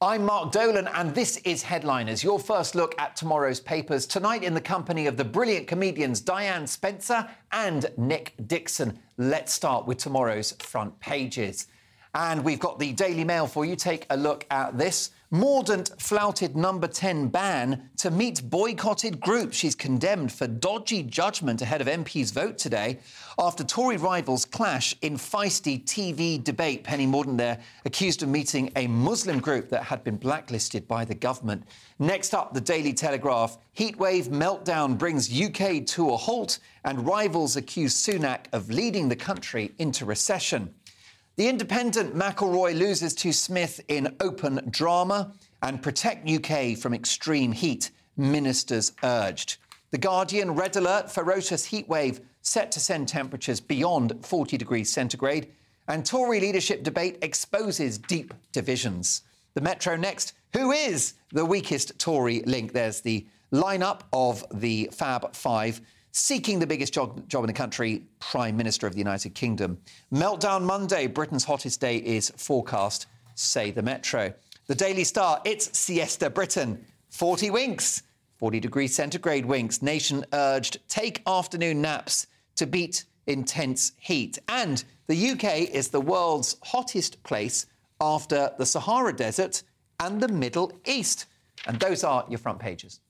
I'm Mark Dolan, and this is Headliners, your first look at tomorrow's papers. Tonight, in the company of the brilliant comedians Diane Spencer and Nick Dixon. Let's start with tomorrow's front pages. And we've got the Daily Mail for you. Take a look at this. Mordaunt flouted number 10 ban to meet boycotted group. She's condemned for dodgy judgment ahead of MP's vote today after Tory rivals clash in feisty TV debate. Penny Mordaunt there accused of meeting a Muslim group that had been blacklisted by the government. Next up, the Daily Telegraph. Heatwave meltdown brings UK to a halt and rivals accuse Sunak of leading the country into recession. The independent McIlroy loses to Smith in open drama and protect UK from extreme heat, ministers urged. The Guardian red alert ferocious heatwave set to send temperatures beyond 40 degrees centigrade, and Tory leadership debate exposes deep divisions. The Metro next who is the weakest Tory link? There's the lineup of the Fab Five seeking the biggest job, job in the country, Prime Minister of the United Kingdom. Meltdown Monday, Britain's hottest day is forecast, say the Metro. The Daily Star, it's Siesta Britain. 40 winks, 40 degrees centigrade winks. Nation urged take afternoon naps to beat intense heat. And the UK is the world's hottest place after the Sahara Desert and the Middle East. And those are your front pages.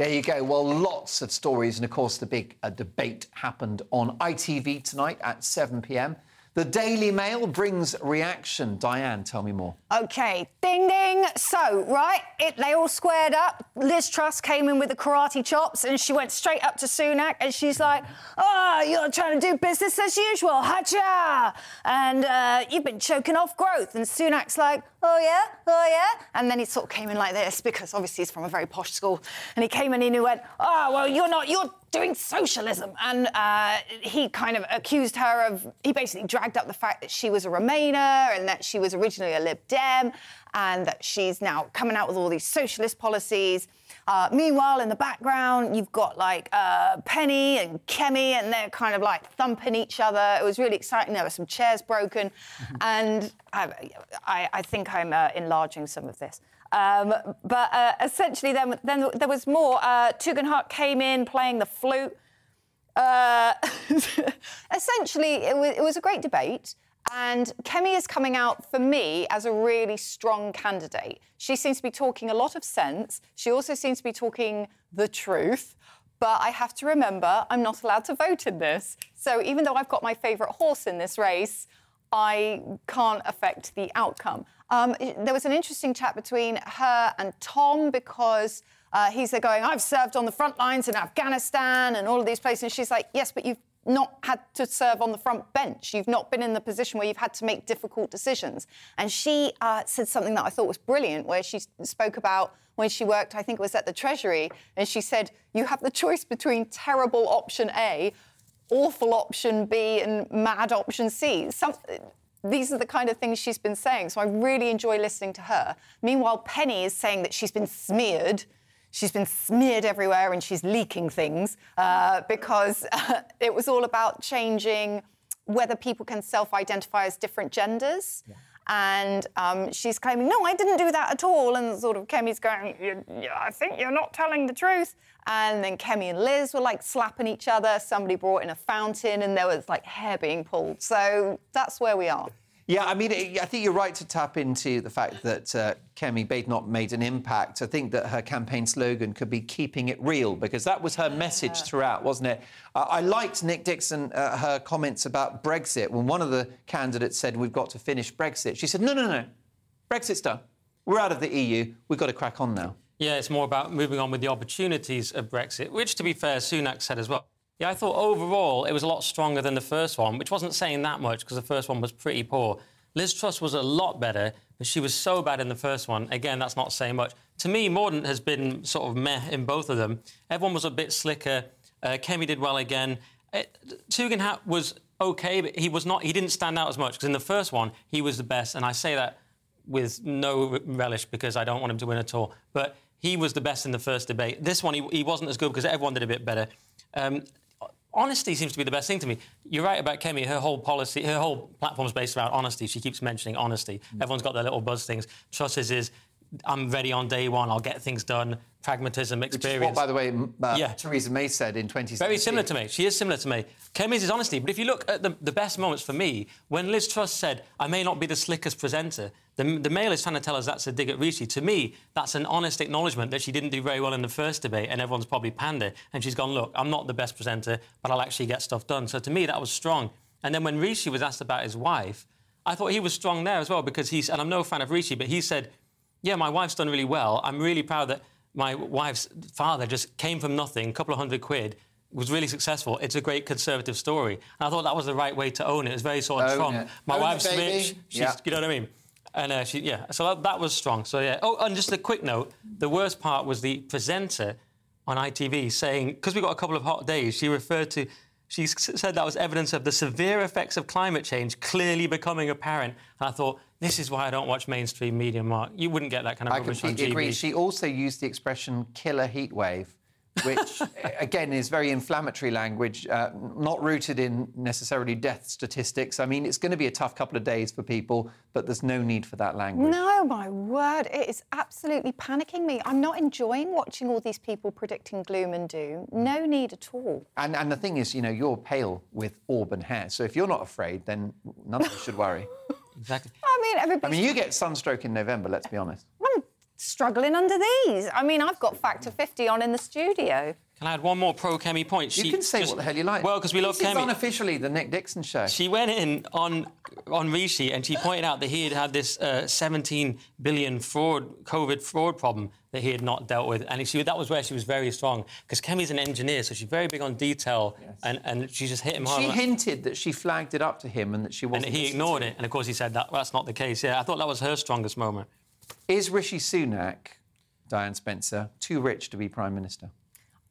There you go. Well, lots of stories. And of course, the big uh, debate happened on ITV tonight at 7 pm. The Daily Mail brings reaction. Diane, tell me more. Okay, ding ding. So, right, it, they all squared up. Liz Truss came in with the karate chops and she went straight up to Sunak and she's like, Oh, you're trying to do business as usual, hacha! And uh, you've been choking off growth. And Sunak's like, Oh, yeah? Oh, yeah? And then he sort of came in like this because obviously he's from a very posh school. And he came in and he went, Oh, well, you're not, you're doing socialism. And uh, he kind of accused her of, he basically dragged up the fact that she was a Remainer and that she was originally a Lib Dem and that she's now coming out with all these socialist policies. Uh, meanwhile, in the background, you've got like uh, Penny and Kemi, and they're kind of like thumping each other. It was really exciting. There were some chairs broken, mm-hmm. and I, I, I, think I'm uh, enlarging some of this. Um, but uh, essentially, then, then there was more. Uh, Tugendhat came in playing the flute. Uh, essentially, it was, it was a great debate. And Kemi is coming out for me as a really strong candidate. She seems to be talking a lot of sense. She also seems to be talking the truth. But I have to remember, I'm not allowed to vote in this. So even though I've got my favourite horse in this race, I can't affect the outcome. Um, there was an interesting chat between her and Tom because uh, he's there going, I've served on the front lines in Afghanistan and all of these places. And she's like, Yes, but you've not had to serve on the front bench. You've not been in the position where you've had to make difficult decisions. And she uh, said something that I thought was brilliant, where she spoke about when she worked, I think it was at the Treasury, and she said, You have the choice between terrible option A, awful option B, and mad option C. Some, these are the kind of things she's been saying. So I really enjoy listening to her. Meanwhile, Penny is saying that she's been smeared she's been smeared everywhere and she's leaking things uh, because uh, it was all about changing whether people can self identify as different genders. Yeah. And um, she's claiming, no, I didn't do that at all. And sort of Kemi's going, I think you're not telling the truth. And then Kemi and Liz were like slapping each other. Somebody brought in a fountain and there was like hair being pulled. So that's where we are. Yeah, I mean, I think you're right to tap into the fact that uh, Kemi Badenoch made an impact. I think that her campaign slogan could be "Keeping it real" because that was her message throughout, wasn't it? Uh, I liked Nick Dixon uh, her comments about Brexit when one of the candidates said we've got to finish Brexit. She said, "No, no, no, Brexit's done. We're out of the EU. We've got to crack on now." Yeah, it's more about moving on with the opportunities of Brexit, which, to be fair, Sunak said as well. Yeah, I thought overall it was a lot stronger than the first one, which wasn't saying that much because the first one was pretty poor. Liz Truss was a lot better, but she was so bad in the first one. Again, that's not saying much. To me, Mordaunt has been sort of meh in both of them. Everyone was a bit slicker. Uh, Kemi did well again. Uh, Tugendhat was okay, but he was not. He didn't stand out as much because in the first one he was the best, and I say that with no relish because I don't want him to win at all. But he was the best in the first debate. This one he, he wasn't as good because everyone did a bit better. Um, honesty seems to be the best thing to me. You're right about Kemi. Her whole policy, her whole platform is based around honesty. She keeps mentioning honesty. Mm. Everyone's got their little buzz things. Truss's is I'm ready on day one. I'll get things done. Pragmatism, experience. Which is what, by the way, uh, yeah. Theresa May said in 2017. Very similar to me. She is similar to me. Kemi's is honesty. But if you look at the, the best moments for me, when Liz Truss said, I may not be the slickest presenter, the, the Mail is trying to tell us that's a dig at Rishi. To me, that's an honest acknowledgement that she didn't do very well in the first debate and everyone's probably panned her. And she's gone, look, I'm not the best presenter, but I'll actually get stuff done. So to me, that was strong. And then when Rishi was asked about his wife, I thought he was strong there as well because he's, and I'm no fan of Rishi, but he said, yeah, my wife's done really well. I'm really proud that my wife's father just came from nothing, a couple of hundred quid, was really successful. It's a great conservative story. And I thought that was the right way to own it. It was very sort of Trump. My own wife's it, rich. She's, yeah. You know what I mean? And uh, she, yeah, so that, that, was strong. So yeah. Oh, and just a quick note: the worst part was the presenter on ITV saying, because we got a couple of hot days, she referred to, she said that was evidence of the severe effects of climate change clearly becoming apparent. And I thought, this is why I don't watch mainstream media, Mark. You wouldn't get that kind of I rubbish completely on agree. She also used the expression "killer heatwave." Which again is very inflammatory language, uh, not rooted in necessarily death statistics. I mean, it's going to be a tough couple of days for people, but there's no need for that language. No, my word, it is absolutely panicking me. I'm not enjoying watching all these people predicting gloom and doom. No need at all. And, and the thing is, you know, you're pale with auburn hair, so if you're not afraid, then none of us should worry. Exactly. I mean, everybody. I mean, you get sunstroke in November. Let's be honest. I'm struggling under these. I mean, I've got factor 50 on in the studio. Can I add one more pro Kemi point? She, you can say just, what the hell you like. Well, because we love this Kemi. This is unofficially the Nick Dixon show. She went in on on Rishi and she pointed out that he had had this uh, 17 billion fraud COVID fraud problem that he had not dealt with, and she, that was where she was very strong because Kemi's an engineer, so she's very big on detail, yes. and, and she just hit him hard. She hinted that she flagged it up to him and that she wasn't. And he ignored it, and of course he said that that's not the case. Yeah, I thought that was her strongest moment. Is Rishi Sunak, Diane Spencer, too rich to be prime minister?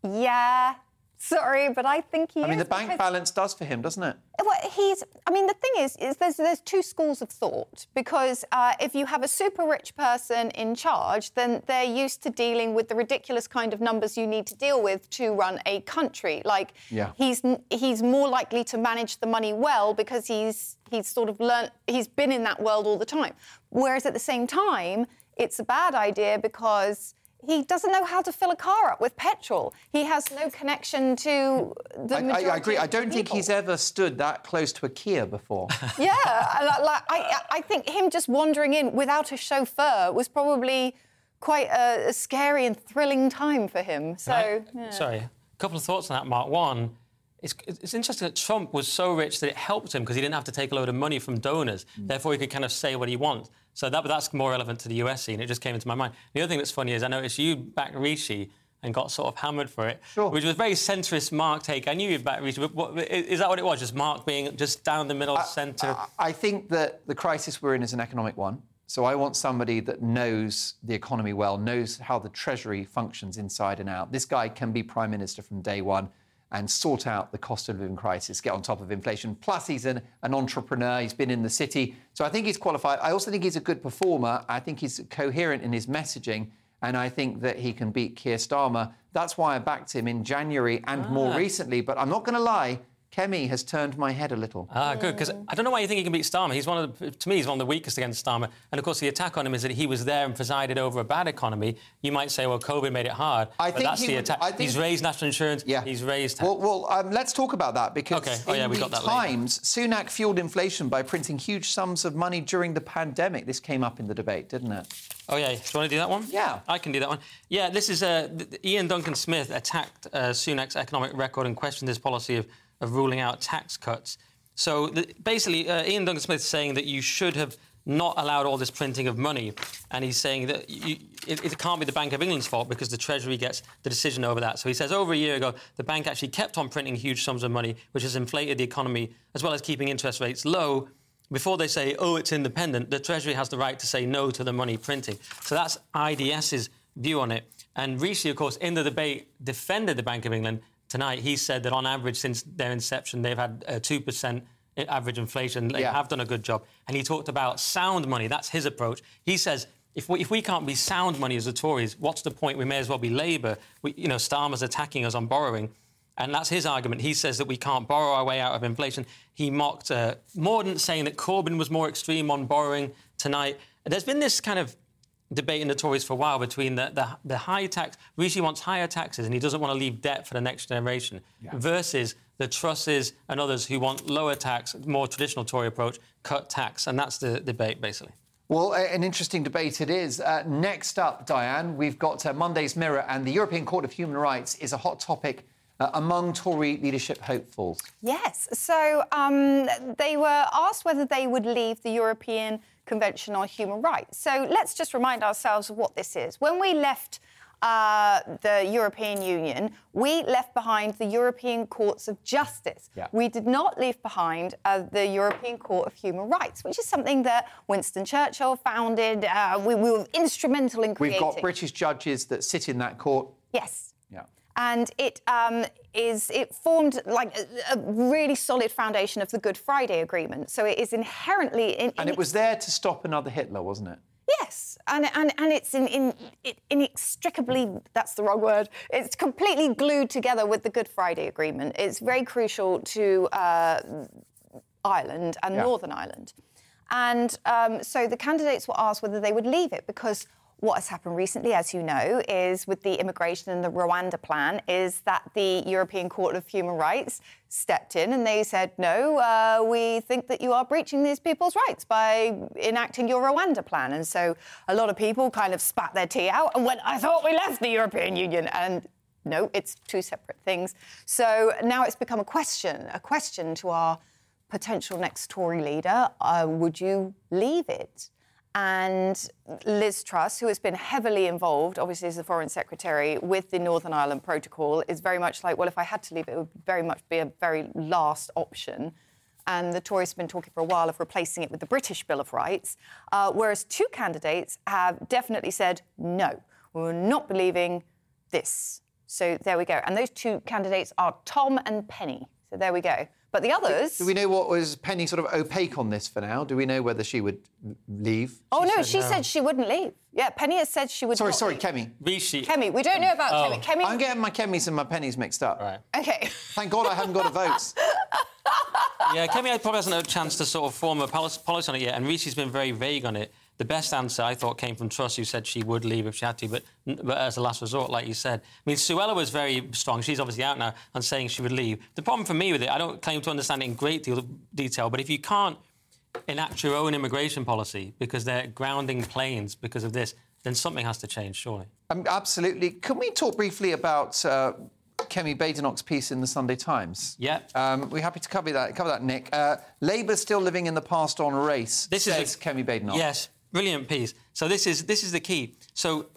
Yeah, Sorry, but I think he. I mean, the bank balance does for him, doesn't it? Well, he's. I mean, the thing is, is there's there's two schools of thought because uh, if you have a super rich person in charge, then they're used to dealing with the ridiculous kind of numbers you need to deal with to run a country. Like, yeah. he's he's more likely to manage the money well because he's he's sort of learned he's been in that world all the time. Whereas at the same time, it's a bad idea because he doesn't know how to fill a car up with petrol. He has no connection to the I, majority I, I agree. I don't think he's ever stood that close to a Kia before. yeah, like, I, I think him just wandering in without a chauffeur was probably quite a, a scary and thrilling time for him. So, right. yeah. sorry, a couple of thoughts on that, Mark. One, it's, it's, interesting that Trump was so rich that it helped him because he didn't have to take a load of money from donors. Mm. Therefore, he could kind of say what he wants. So that, that's more relevant to the US scene. It just came into my mind. The other thing that's funny is I noticed you backed Rishi and got sort of hammered for it, sure. which was very centrist Mark take. I knew you'd back Rishi, but what, is that what it was? Just Mark being just down the middle, centre? I think that the crisis we're in is an economic one. So I want somebody that knows the economy well, knows how the Treasury functions inside and out. This guy can be Prime Minister from day one and sort out the cost of living crisis, get on top of inflation. Plus, he's an, an, entrepreneur. He's been in the city. So I think he's qualified. I also think he's a good performer. I think he's coherent in his messaging. And I think that he can beat Keir Starmer. That's why I backed him in January and ah. more recently. But I'm not going to lie, Kemi has turned my head a little. Ah, good, because I don't know why you think he can beat Starmer. He's one of the, to me, he's one of the weakest against Starmer. And of course, the attack on him is that he was there and presided over a bad economy. You might say, well, COVID made it hard. I think that's the would, attack. Think... He's raised national insurance. Yeah. He's raised. Well, well um, let's talk about that because okay. oh, yeah, we the got that Times, later. Sunak fueled inflation by printing huge sums of money during the pandemic. This came up in the debate, didn't it? Oh yeah, do you want to do that one? Yeah, I can do that one. Yeah, this is uh, Iain Duncan Smith attacked uh, Sunak's economic record and questioned his policy of of ruling out tax cuts. So the, basically, uh, Iain Duncan Smith is saying that you should have not allowed all this printing of money. And he's saying that you, it, it, can't be the Bank of England's fault because the Treasury gets the decision over that. So he says over a year ago, the bank actually kept on printing huge sums of money, which has inflated the economy as well as keeping interest rates low. before they say, oh, it's independent, the Treasury has the right to say no to the money printing. So that's IDS's view on it. And Rishi, of course, in the debate, defended the Bank of England tonight. He said that on average, since their inception, they've had uh, 2% average inflation. They yeah. have done a good job. And he talked about sound money. That's his approach. He says if we, if we can't be sound money as the Tories, what's the point? We may as well be Labour. We, you know, Starmer's attacking us on borrowing. And that's his argument. He says that we can't borrow our way out of inflation. He mocked uh, Mordaunt, saying that Corbyn was more extreme on borrowing tonight. There's been this kind of debate in the Tories for a while between the, the, the high tax, Rishi wants higher taxes and he doesn't want to leave debt for the next generation, yeah. versus the Trusses and others who want lower tax, more traditional Tory approach, cut tax. And that's the debate, basically. Well, an interesting debate it is. Uh, next up, Diane, we've got uh, Monday's Mirror, and the European Court of Human Rights is a hot topic uh, among Tory leadership hopefuls. Yes. So um, they were asked whether they would leave the European Convention on Human Rights. So let's just remind ourselves of what this is. When we left uh, the European Union, we left behind the European Courts of Justice. Yeah. We did not leave behind uh, the European Court of Human Rights, which is something that Winston Churchill founded. Uh, we, we, were instrumental in creating. We've got British judges that sit in that court. Yes. Yeah. And it um, is it formed like a, a, really solid foundation of the Good Friday Agreement. So it is inherently in, and it was there to stop another Hitler, wasn't it? Yes, and and, and it's in, in it inextricably that's the wrong word. It's completely glued together with the Good Friday Agreement. It's very crucial to uh, Ireland and yeah. Northern Ireland, and um, so the candidates were asked whether they would leave it because what has happened recently, as you know, is with the immigration and the Rwanda plan, is that the European Court of Human Rights stepped in and they said, no, uh, we think that you are breaching these people's rights by enacting your Rwanda plan. And so a lot of people kind of spat their tea out and went, I thought we left the European Union. And no, it's two separate things. So now it's become a question, a question to our potential next Tory leader. Uh, would you leave it? And Liz Truss, who has been heavily involved, obviously as the Foreign Secretary, with the Northern Ireland Protocol, is very much like, well, if I had to leave, it would very much be a very last option. And the Tories have been talking for a while of replacing it with the British Bill of Rights, uh, whereas two candidates have definitely said, no, we're not believing this. So there we go. And those two candidates are Tom and Penny. So there we go. But the others. Do we know what was Penny sort of opaque on this for now? Do we know whether she would leave? Oh she no, she no. said she wouldn't leave. Yeah, Penny has said she would. Sorry, sorry, leave. Kemi. Rishi. Kemi, we don't know about oh. Kemi. Kemi. I'm getting my Kemis and my pennies mixed up. Right. Okay. Thank God I haven't got a vote. yeah, Kemi probably hasn't had a chance to sort of form a policy on it yet, and Rishi's been very vague on it. The best answer I thought came from Truss, who said she would leave if she had to, but, but as a last resort, like you said. I mean, Suella was very strong. She's obviously out now and saying she would leave. The problem for me with it, I don't claim to understand it in great deal of detail, but if you can't enact your own immigration policy because they're grounding planes because of this, then something has to change, surely. Um, absolutely. Can we talk briefly about uh, Kemi Badenoch's piece in the Sunday Times? Yeah. Um, we're happy to cover that, cover that Nick. Uh, Labour's still living in the past on race, this says is a, Kemi Badenoch. Yes, Brilliant piece. So this is this is the key. So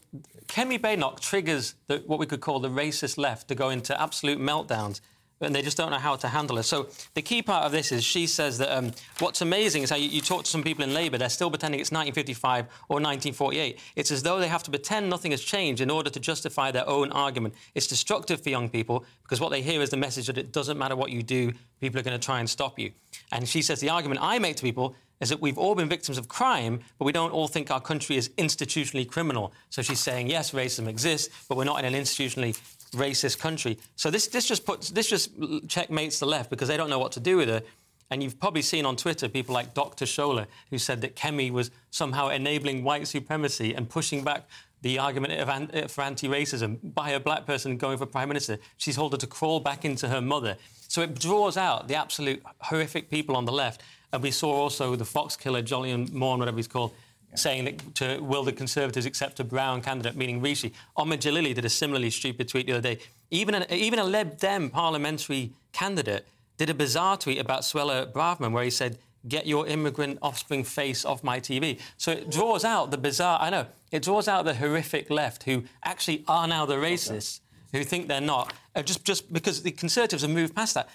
Kemi Badenoch triggers the, what we could call the racist left to go into absolute meltdowns, and they just don't know how to handle it. So the key part of this is she says that um, what's amazing is how you, you, talk to some people in Labour, they're still pretending it's 1955 or 1948. It's as though they have to pretend nothing has changed in order to justify their own argument. It's destructive for young people because what they hear is the message that it doesn't matter what you do, people are going to try and stop you. And she says the argument I make to people is that we've all been victims of crime, but we don't all think our country is institutionally criminal. So she's saying, yes, racism exists, but we're not in an institutionally racist country. So this, this just puts this just checkmates the left because they don't know what to do with it. And you've probably seen on Twitter people like Dr. Shola, who said that Kemi was somehow enabling white supremacy and pushing back the argument an- for anti-racism by a black person going for prime minister. She's told her to crawl back into her mother. So it draws out the absolute horrific people on the left and we saw also the Fox killer, Jolyon Maugham, whatever he's called, yeah. saying that to, will the Conservatives accept a Brown candidate, meaning Rishi. Omid Djalili did a similarly stupid tweet the other day. Even, an, even a Lib Dem parliamentary candidate did a bizarre tweet about Suella Braverman where he said, get your immigrant offspring face off my TV. So it draws out the bizarre, I know, it draws out the horrific left who actually are now the racists, okay. who think they're not, uh, just, just because the Conservatives have moved past that.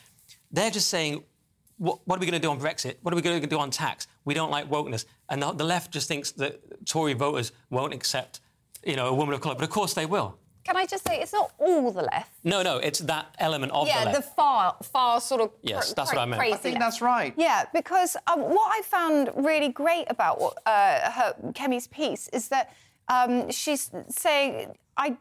They're just saying what, what are we going to do on Brexit? What are we going to do on tax? We don't like wokeness. And the, the left just thinks that Tory voters won't accept, you know, a woman of colour. But of course they will. Can I just say, it's not all the left. No, no, it's that element of yeah, the left. Yeah, the far, far sort of. Yes, cr- that's cra- what I meant. Crazy I think left. that's right. Yeah, because um, what I found really great about what, uh, her, Kemi's piece is that um, she's saying, "I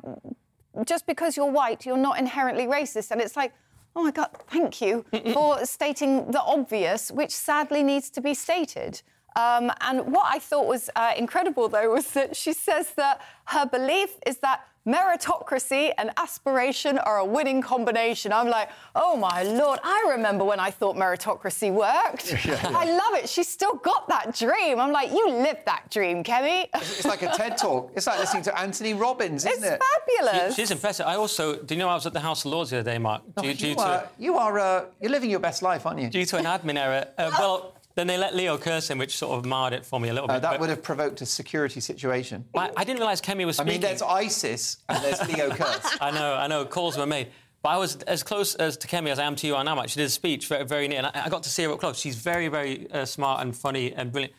just because you're white, you're not inherently racist," and it's like. Oh my God, thank you for stating the obvious, which sadly needs to be stated. Um, and what I thought was uh, incredible, though, was that she says that her belief is that meritocracy and aspiration are a winning combination. I'm like, oh my lord, I remember when I thought meritocracy worked. I love it. She's still got that dream. I'm like, you lived that dream, Kemi. It's like a TED talk. It's like listening to Anthony Robbins, isn't It's it? It's fabulous. She's impressive. I also, do you know I was at the House of Lords the other day, Mark? Due, due you to, are, you are uh, you're living your best life, aren't you? due to an admin error. Uh, well, then they let Leo curse him, which sort of marred it for me a little Uh, bit. that but would have provoked a security situation. I, I didn't realise Kemi was speaking. I mean, there's ISIS and there's Leo Kearse. I know, I know. Calls were made. But I was as close as to Kemi as I am to you on She did a speech very, very near, and I, I got to see her up close. She's very, very uh, smart and funny and brilliant.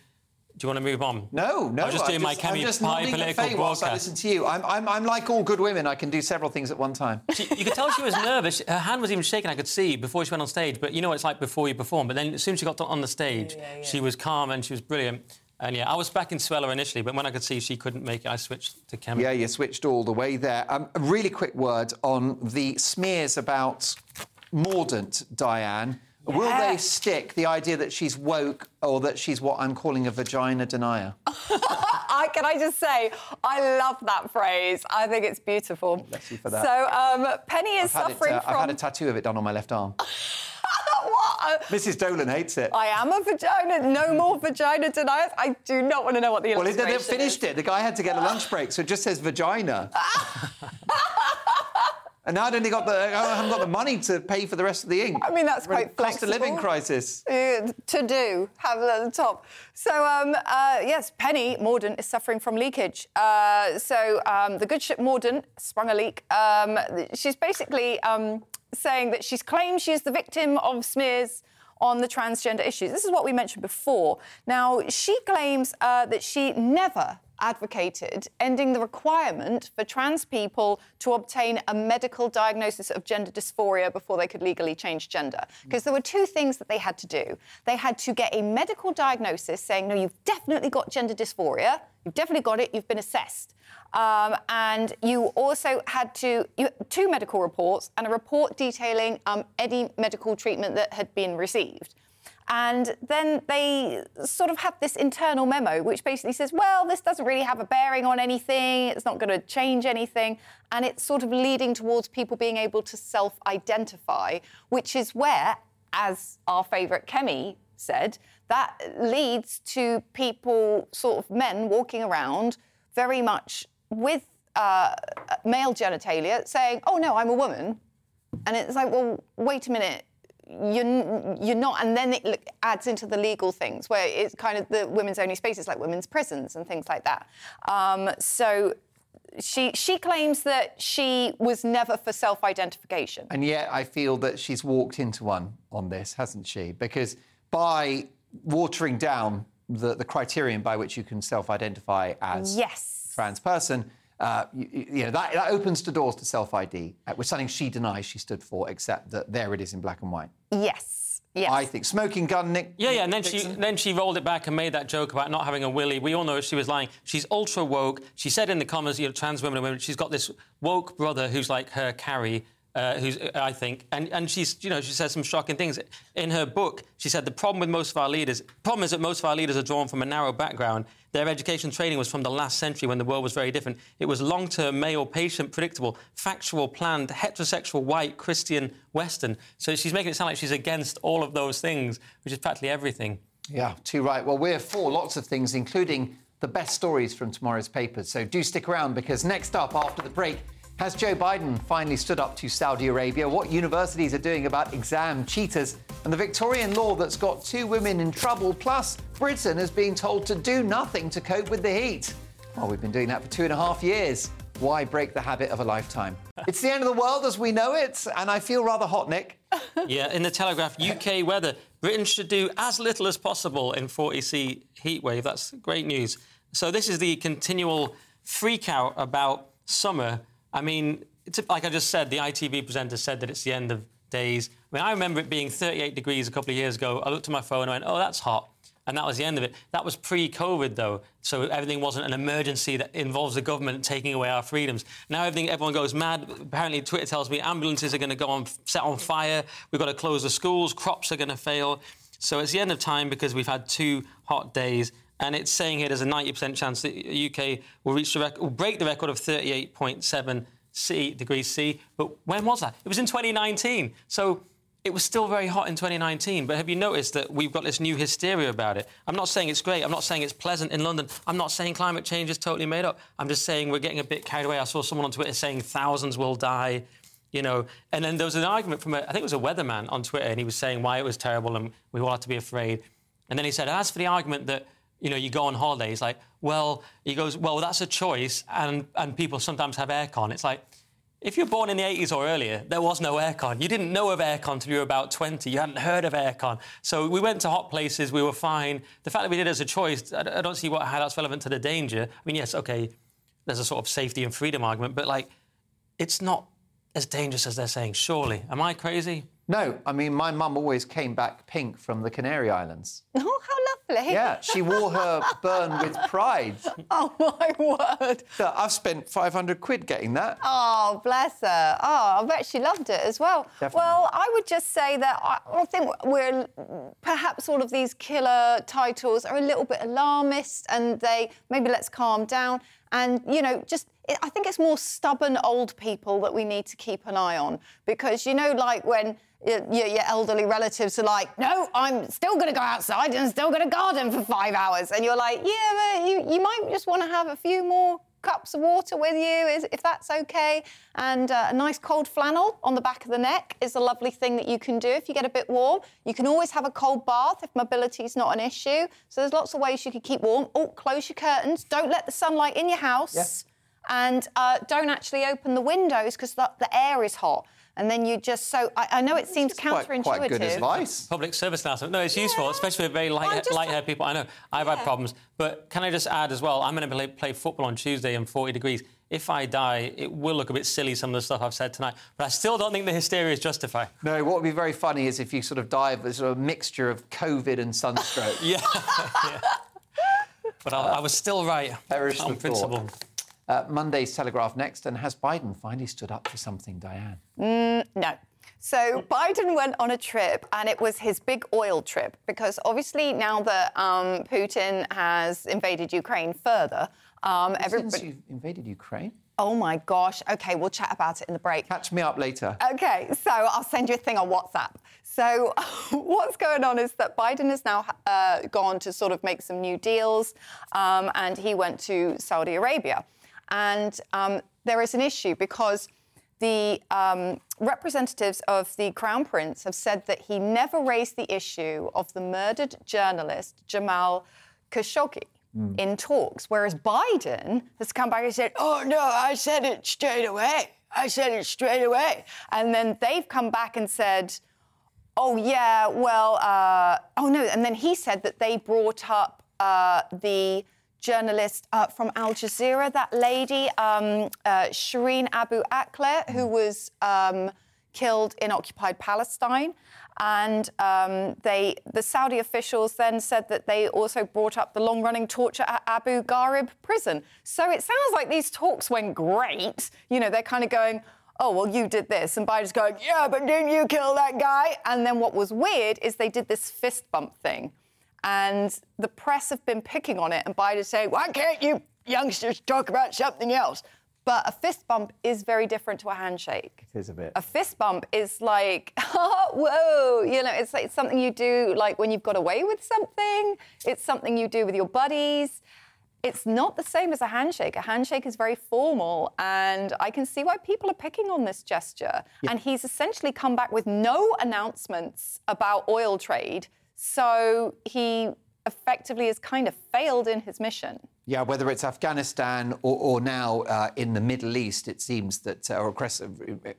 Do you want to move on? No, no. I'm just doing I'm my I'm Kemi just pie political Faye whilst I listen to you. I'm, I'm, I'm like all good women. I can do several things at one time. She, you could tell she was nervous. Her hand was even shaking. I could see before she went on stage. But you know what it's like before you perform. But then as soon as she got on the stage, she was calm and she was brilliant. And yeah, I was back in Suella initially, but when I could see she couldn't make it, I switched to Kemi. Yeah, you switched all the way there. Um, a really quick word on the smears about Mordaunt, Diane. Will they stick the idea that she's woke or that she's what I'm calling a vagina denier? I, can I just say, I love that phrase. I think it's beautiful. Bless you for that. So um, Penny is I've had, it, suffering uh, from. I've had a tattoo of it done on my left arm. what? Mrs. Dolan hates it. I am a vagina. No more vagina deniers. I do not want to know what the answer is. well, they, illustration they've finished is. it. The guy had to get a lunch break, so it just says vagina. and now I only got the, I haven't got the money to pay for the rest of the ink. I mean, that's Really quite Cost of living crisis. Uh, to do, have it at the top. So, um, uh, yes, Penny Mordaunt is suffering from leakage. Uh, so, um, the good ship Mordaunt sprung a leak. Um, she's basically um, saying that she's claimed she is the victim of smears on the transgender issues. This is what we mentioned before. Now, she claims uh, that she never advocated ending the requirement for trans people to obtain a medical diagnosis of gender dysphoria before they could legally change gender. Because there were two things that they had to do. They had to get a medical diagnosis saying, no, you've definitely got gender dysphoria, you've definitely got it, you've been assessed. Um, and you also had to you, two medical reports and a report detailing um, any medical treatment that had been received. And then they sort of have this internal memo, which basically says, well, this doesn't really have a bearing on anything, it's not going to change anything. And it's sort of leading towards people being able to self identify, which is where, as our favourite Kemi said, that leads to people, sort of men, walking around very much with uh, male genitalia saying, oh no, I'm a woman. And it's like, well, wait a minute. You're, you're not, and then it adds into the legal things where it's kind of the women's only spaces like women's prisons and things like that. Um, so she she claims that she was never for self-identification. And yet I feel that she's walked into one on this, hasn't she? Because by watering down the, the criterion by which you can self-identify as Yes. trans person, uh, you, you know, that, that opens the doors to self-ID, uh, which something she denies she stood for, except that there it is in black and white. Yes. Yes. I think smoking gun, Nick. Yeah, yeah, and then she then she rolled it back and made that joke about not having a willy. We all know she was lying. She's ultra woke. She said in the comments, you know, trans women and women. She's got this woke brother who's like her Carrie. Uh, who's I think, and and she's you know she says some shocking things in her book. She said the problem with most of our leaders, problem is that most of our leaders are drawn from a narrow background. Their education training was from the last century when the world was very different. It was long-term, male, patient, predictable, factual, planned, heterosexual, white, Christian, Western. So she's making it sound like she's against all of those things, which is practically everything. Yeah, too right. Well, we're for lots of things, including the best stories from tomorrow's papers. So do stick around because next up after the break, has Joe Biden finally stood up to Saudi Arabia? What universities are doing about exam cheaters? And the Victorian law that's got two women in trouble, plus Britain is being told to do nothing to cope with the heat. Well, we've been doing that for two and a half years. Why break the habit of a lifetime? It's the end of the world as we know it, and I feel rather hot, Nick. yeah, in the Telegraph, UK weather. Britain should do as little as possible in 40C heatwave. That's great news. So this is the continual freak out about summer. I mean, like I just said, the ITV presenter said that it's the end of days. I mean, I remember it being 38 degrees a couple of years ago. I looked at my phone and I went, oh, that's hot. And that was the end of it. That was pre COVID, though. So everything wasn't an emergency that involves the government taking away our freedoms. Now everything, everyone goes mad. Apparently, Twitter tells me ambulances are going to go on, set on fire. We've got to close the schools. Crops are going to fail. So it's the end of time because we've had two hot days. And it's saying here there's a 90% chance that the UK will reach the rec- will break the record of 38.7 C, degrees C. But when was that? It was in 2019. So it was still very hot in 2019, but have you noticed that we've got this new hysteria about it? I'm not saying it's great. I'm not saying it's pleasant in London. I'm not saying climate change is totally made up. I'm just saying we're getting a bit carried away. I saw someone on Twitter saying thousands will die, you know. And then there was an argument from, a, I think it was a weatherman on Twitter, and he was saying why it was terrible and we all had to be afraid. And then he said, as for the argument that you know, you go on holiday. He's like, well, he goes, well, that's a choice, and and people sometimes have aircon. It's like, if you're born in the 80s or earlier, there was no aircon. You didn't know of aircon until you were about 20. You hadn't heard of aircon. So we went to hot places, we were fine. The fact that we did it as a choice, I don't see what, how that's relevant to the danger. I mean, yes, OK, there's a sort of safety and freedom argument, but, like, it's not as dangerous as they're saying, surely. Am I crazy? No, I mean, my mum always came back pink from the Canary Islands. Oh, how lovely. Yeah, she wore her burn with pride. Oh, my word. I've spent 500 quid getting that. Oh, bless her. Oh, I bet she loved it as well. Definitely. Well, I would just say that I, I think we're perhaps all of these killer titles are a little bit alarmist and they maybe let's calm down. And, you know, just I think it's more stubborn old people that we need to keep an eye on because, you know, like when your, your, elderly relatives are like, no, I'm still going to go outside and still going to garden for five hours. And you're like, yeah, but you, you might just want to have a few more cups of water with you, is if that's okay. And uh, a nice cold flannel on the back of the neck is a lovely thing that you can do if you get a bit warm. You can always have a cold bath if mobility is not an issue. So there's lots of ways you can keep warm. Oh, close your curtains. Don't let the sunlight in your house. Yes. And uh, don't actually open the windows because the, the air is hot and then you just so I, I know it seems counterintuitive. Quite, quite good advice. Public service announcement. No, it's yeah. useful, especially with very light, just, light haired people. I know I've yeah. had problems, but can I just add as well? I'm going to play, play football on Tuesday in 40 degrees. If I die, it will look a bit silly, some of the stuff I've said tonight. But I still don't think the hysteria is justified. No, what would be very funny is if you sort of die of a sort of mixture of COVID and sunstroke. yeah. yeah. But I, I, was still right Perish on principle. Thought. Uh, Monday's Telegraph next, and has Biden finally stood up for something, Diane? Mm, no. So Biden went on a trip, and it was his big oil trip because obviously now that um, Putin has invaded Ukraine further, um, everybody invaded Ukraine. Oh my gosh. Okay, we'll chat about it in the break. Catch me up later. Okay, so I'll send you a thing on WhatsApp. So, what's going on is that Biden has now uh, gone to sort of make some new deals, um, and he went to Saudi Arabia. And um, there is an issue because the um, representatives of the Crown Prince have said that he never raised the issue of the murdered journalist Jamal Khashoggi. Mm. In talks, whereas Biden has come back and said, Oh, no, I said it straight away. I said it straight away. And then they've come back and said, Oh, yeah, well, uh, oh, no. And then he said that they brought up uh, the journalist uh, from Al Jazeera, that lady, um, uh, Shireen Abu Akleh, who was um, killed in occupied Palestine. And um, they, the Saudi officials then said that they also brought up the long running torture at Abu Ghraib prison. So it sounds like these talks went great. You know, they're kind of going, oh, well, you did this. And Biden's going, yeah, but didn't you kill that guy? And then what was weird is they did this fist bump thing. And the press have been picking on it, and Biden saying, why can't you youngsters talk about something else? But a fist bump is very different to a handshake. It is a bit. A fist bump is like, oh, whoa, you know, it's, it's something you do like when you've got away with something. It's something you do with your buddies. It's not the same as a handshake. A handshake is very formal, and I can see why people are picking on this gesture. Yeah. And he's essentially come back with no announcements about oil trade so he effectively has kind of failed in his mission. Yeah, whether it's Afghanistan or, or now uh, in the Middle East, it seems that, uh, or across,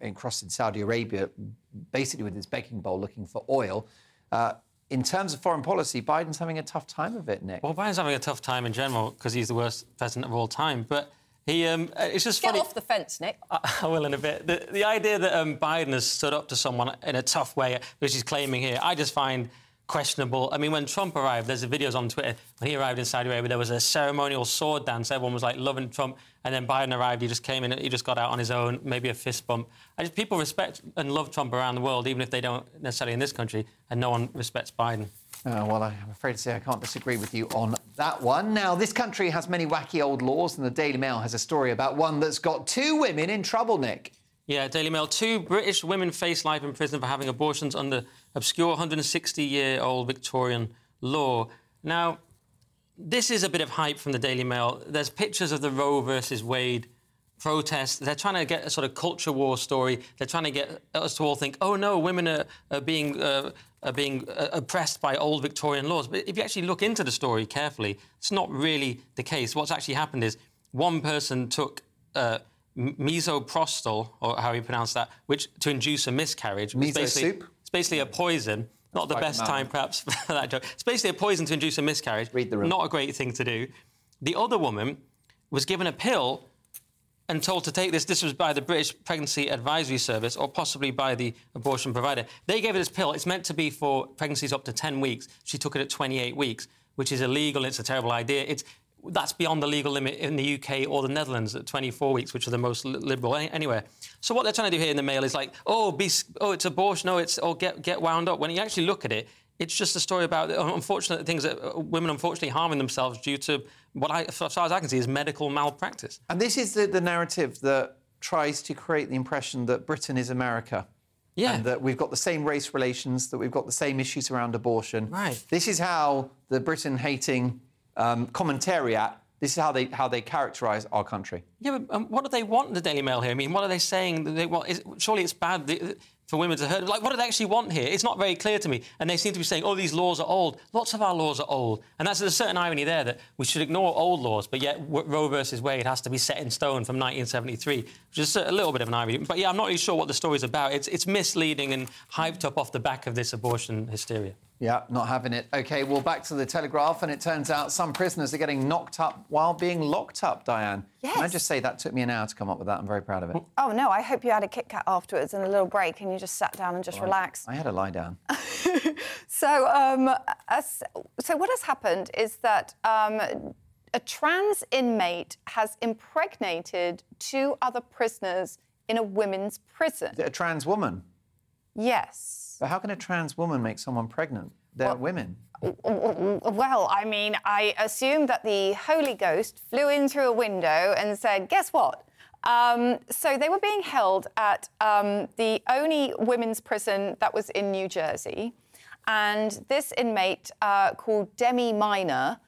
across in Saudi Arabia, basically with his begging bowl looking for oil. Uh, in terms of foreign policy, Biden's having a tough time of it, Nick. Well, Biden's having a tough time in general because he's the worst president of all time. But he, um, it's just Get funny. off the fence, Nick. I, I will in a bit. The, the idea that um, Biden has stood up to someone in a tough way, which he's claiming here, I just find questionable. I mean, when Trump arrived, there's videos on Twitter. When he arrived in Saudi Arabia, there was a ceremonial sword dance. Everyone was like loving Trump. And then Biden arrived. He just came in. He just got out on his own. Maybe a fist bump. I just, people respect and love Trump around the world, even if they don't necessarily in this country. And no one respects Biden. Uh, well, I'm afraid to say I can't disagree with you on that one. Now, this country has many wacky old laws, and the Daily Mail has a story about one that's got two women in trouble, Nick. Yeah, Daily Mail. Two British women face life in prison for having abortions under obscure 160 year old Victorian law. Now, this is a bit of hype from the Daily Mail. There's pictures of the Roe versus Wade protest. They're trying to get a sort of culture war story. They're trying to get us to all think, oh no, women are, are being uh, are being uh, oppressed by old Victorian laws. But if you actually look into the story carefully, it's not really the case. What's actually happened is one person took. Uh, misoprostol, or how you pronounce that, which to induce a miscarriage. Miso soup? It's basically a poison. Not the best time, perhaps, for that joke. It's basically a poison to induce a miscarriage. Read the room. Not a great thing to do. The other woman was given a pill and told to take this. This was by the British Pregnancy Advisory Service or possibly by the abortion provider. They gave her this pill. It's meant to be for pregnancies up to 10 weeks. She took it at 28 weeks, which is illegal. It's a terrible idea. It's that's beyond the legal limit in the UK or the Netherlands at 24 weeks, which are the most liberal any- anywhere. So what they're trying to do here in the mail is like, oh, be, oh, it's abortion, no, it's oh, get get wound up. When you actually look at it, it's just a story about uh, unfortunate things that uh, women unfortunately harming themselves due to what I, as far as I can see, is medical malpractice. And this is the, the narrative that tries to create the impression that Britain is America. Yeah. And that we've got the same race relations, that we've got the same issues around abortion. Right. This is how the Britain hating um, commentariat, this is how they, how they characterise our country. Yeah, but um, what do they want in the Daily Mail here? I mean, what are they saying? They want, surely it's bad for women to hurt. Like, what do they actually want here? It's not very clear to me. And they seem to be saying, oh, these laws are old. Lots of our laws are old. And that's a certain irony there that we should ignore old laws, but yet Roe versus Wade has to be set in stone from 1973, which is a little bit of an irony. But yeah, I'm not really sure what the story's about. It's, it's misleading and hyped up off the back of this abortion hysteria. Yeah, not having it. OK, well, back to the Telegraph, and it turns out some prisoners are getting knocked up while being locked up, Diane. Can I just say that took me an hour to come up with that? I'm very proud of it. Oh no, I hope you had a Kit Kat afterwards and a little break and you just sat down and just relaxed. I had a lie down. So, um, as, so what has happened is that um, a trans inmate has impregnated two other prisoners in a women's prison. a trans woman. Yes. But how can a trans woman make someone pregnant? They're women. Well, I mean, I assume that the Holy Ghost flew in through a window and said, "Guess what?" Um, so they were being held at um, the only women's prison that was in New Jersey, and this inmate uh, called Demi Minor.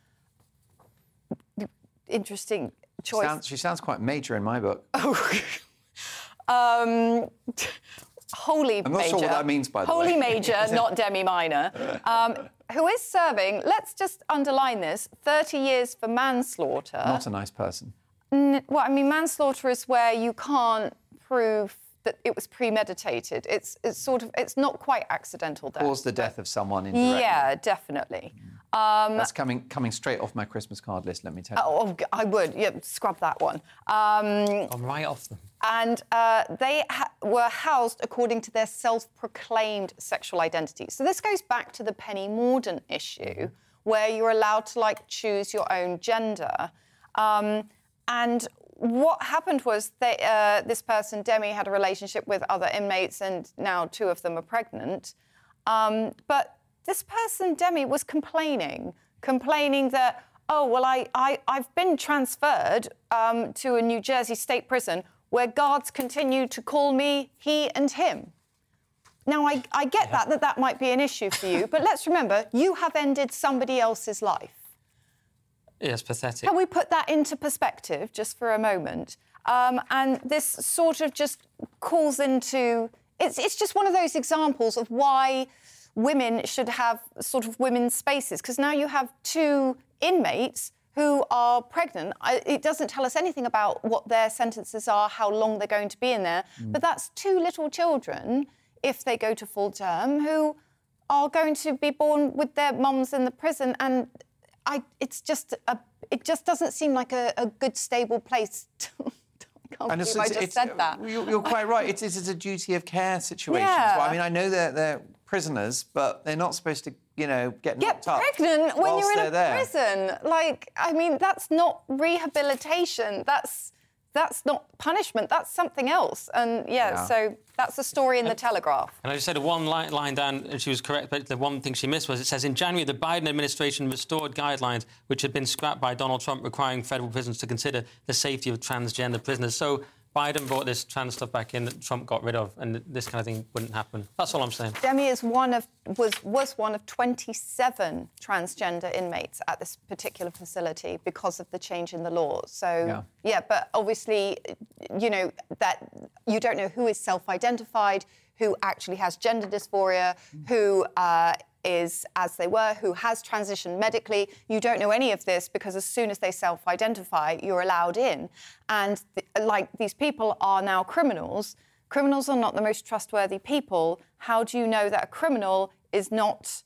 Interesting choice. Sounds, she sounds quite major in my book. um, holy I'm not major. sure what that means, by the holy way. major, not demi minor, um, who is serving. Let's just underline this: 30 years for manslaughter. Not a nice person. N- well, I mean, manslaughter is where you can't prove that it was premeditated. It's it's sort of it's not quite accidental death. Caused the death of someone indirectly. Yeah, definitely. That's coming coming straight off my Christmas card list, let me tell you. Oh, g- I would. Yeah, scrub that one. Um, I'm right off them. and uh, they ha- were housed according to their self-proclaimed sexual identity. So this goes back to the Penny Mordaunt issue, where you're allowed to like choose your own gender. Um, and what happened was that uh, this person, Demi, had a relationship with other inmates, and now two of them are pregnant. Um, but this person, Demi, was complaining, complaining that, oh, well, I, I, I've been transferred um, to a New Jersey state prison where guards continue to call me he and him. Now, I, I get that, that that might be an issue for you, but let's remember, you have ended somebody else's life. Yes, pathetic. Can we put that into perspective just for a moment? Um, and this sort of just calls into it's, it's just one of those examples of why women should have sort of women's spaces because now you have two inmates who are pregnant. I, it doesn't tell us anything about what their sentences are, how long they're going to be in there. Mm. But that's two little children, if they go to full term, who are going to be born with their mums in the prison. And I, it's just a, it just doesn't seem like a, a good, stable place. To, I can't And believe I just said that. You're, you're quite right. It's, it's a duty of care situation. Yeah. I mean, I know they're, they're prisoners, but they're not supposed to, you know, get get knocked up pregnant when you're in a there. prison. Like, I mean, that's not rehabilitation. That's that's not punishment. That's something else. And yeah, Yeah. so that's the story in the Telegraph. And I just said one line, line down, and she was correct, but the one thing she missed was it says in January the Biden administration restored guidelines which had been scrapped by Donald Trump requiring federal prisons to consider the safety of transgender prisoners. So Biden brought this trans stuff back in that Trump got rid of, and this kind of thing wouldn't happen. That's all I'm saying. Demi is one of was was one of 27 transgender inmates at this particular facility because of the change in the law. So Yeah. but obviously, you know that you don't know who is self-identified, who actually has gender dysphoria, who. Uh, is as they were, who has transitioned medically. You don't know any of this because as soon as they self identify, you're allowed in. And th- like these people are now criminals. Criminals are not the most trustworthy people. How do you know that a criminal is not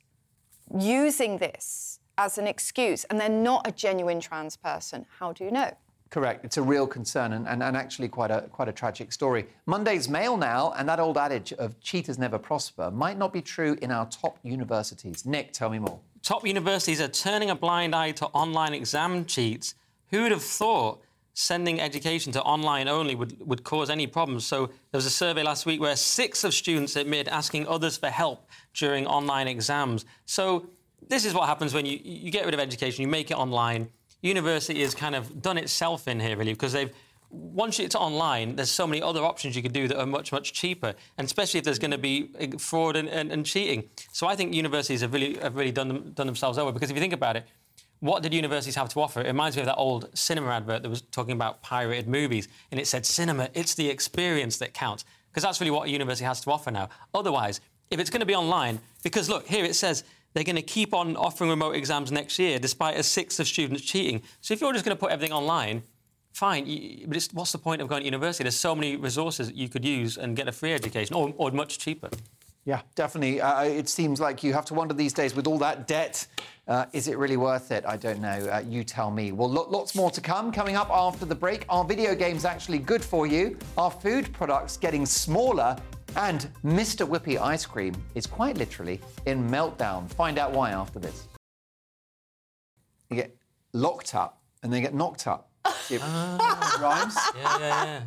using this as an excuse and they're not a genuine trans person? How do you know? Correct. It's a real concern and, and, and actually quite a, quite a tragic story. Monday's mail now, and that old adage of cheaters never prosper might not be true in our top universities. Nick, tell me more. Top universities are turning a blind eye to online exam cheats. Who would have thought sending education to online only would, would cause any problems? So there was a survey last week where six of students admitted asking others for help during online exams. So this is what happens when you, you get rid of education, you make it online. University has kind of done itself in here, really, because they've once it's online, there's so many other options you could do that are much, much cheaper, and especially if there's going to be uh, fraud and, and, and cheating. So I think universities have really, have really done, them, done themselves over because if you think about it, what did universities have to offer? It reminds me of that old cinema advert that was talking about pirated movies, and it said, Cinema, it's the experience that counts. Because that's really what a university has to offer now. Otherwise, if it's going to be online, because look, here it says they're going to keep on offering remote exams next year despite a sixth of students cheating. So if you're just going to put everything online, fine. you- But what's the point of going to university? There's so many resources you could use and get a free education, or, or much cheaper. Yeah, definitely. Uh, it seems like you have to wonder these days with all that debt, uh, is it really worth it? I don't know. Uh, you tell me. Well, lo- lots more to come. Coming up after the break, are video games actually good for you? Are food products getting smaller? And Mr. Whippy ice cream is quite literally in meltdown. Find out why after this. You get locked up and then get knocked up. See, ah. Rhymes. Yeah, yeah, yeah.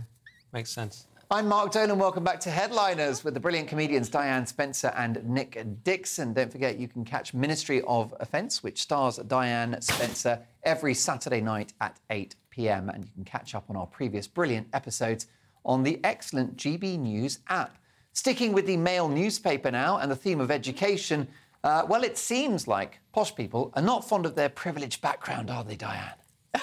Makes sense. I'm Mark Dolan. Welcome back to Headliners with the brilliant comedians Diane Spencer and Nick Dixon. Don't forget, you can catch Ministry of Offence, which stars Diane Spencer every Saturday night at 8 pm. And you can catch up on our previous brilliant episodes on the excellent GB News app. Sticking with the Mail newspaper now and the theme of education, uh, well, it seems like posh people are not fond of their privileged background, are they, Diane?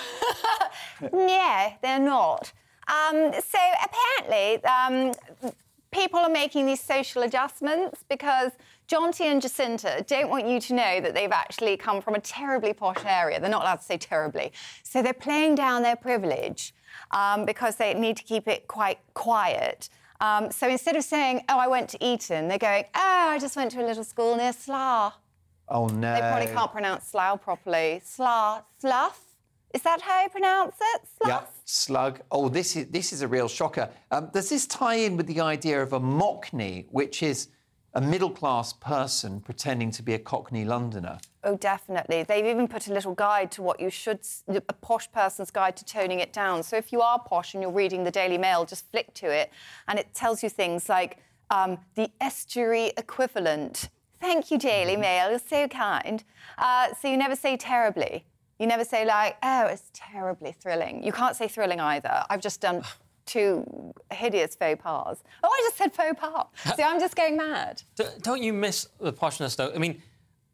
No, they're not. Um, so apparently, um, people are making these social adjustments because Jonty and Jacinta don't want you to know that they've actually come from a terribly posh area. They're not allowed to say terribly. So they're playing down their privilege um, because they need to keep it quite quiet. Um, so instead of saying, oh, I went to Eton, they're going, oh, I just went to a little school near Slough. Oh, no. They probably can't pronounce Slough properly. Slough, Slough? Is that how you pronounce it? Slough? Yeah, slug. Oh, this is this is a real shocker. Um, does this tie in with the idea of a mockney, which is a middle-class person pretending to be a Cockney Londoner? Oh, definitely. They've even put a little guide to what you should, a posh person's guide to toning it down. So if you are posh and you're reading the Daily Mail, just flick to it and it tells you things like um, the estuary equivalent. Thank you, Daily Mail. You're so kind. Uh, so you never say terribly. You never say, like, oh, it's terribly thrilling. You can't say thrilling either. I've just done two hideous faux pas. Oh, I just said faux pas. See, I'm just going mad. D- don't you miss the poshness, though? I mean,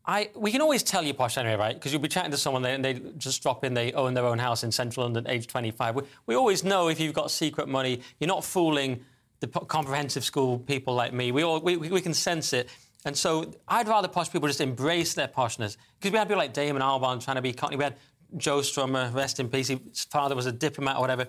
I we can always tell you're posh anyway, right? Because you'll be chatting to someone and they just drop in, they own their own house in central London, age 25. We, we always know if you've got secret money, you're not fooling the comprehensive school people like me. We, all, we, we we can sense it. And so I'd rather posh people just embrace their poshness. Because we had people like Damon Albarn trying to be Cockney. We had Joe Strummer, rest in peace. His father was a diplomat or whatever.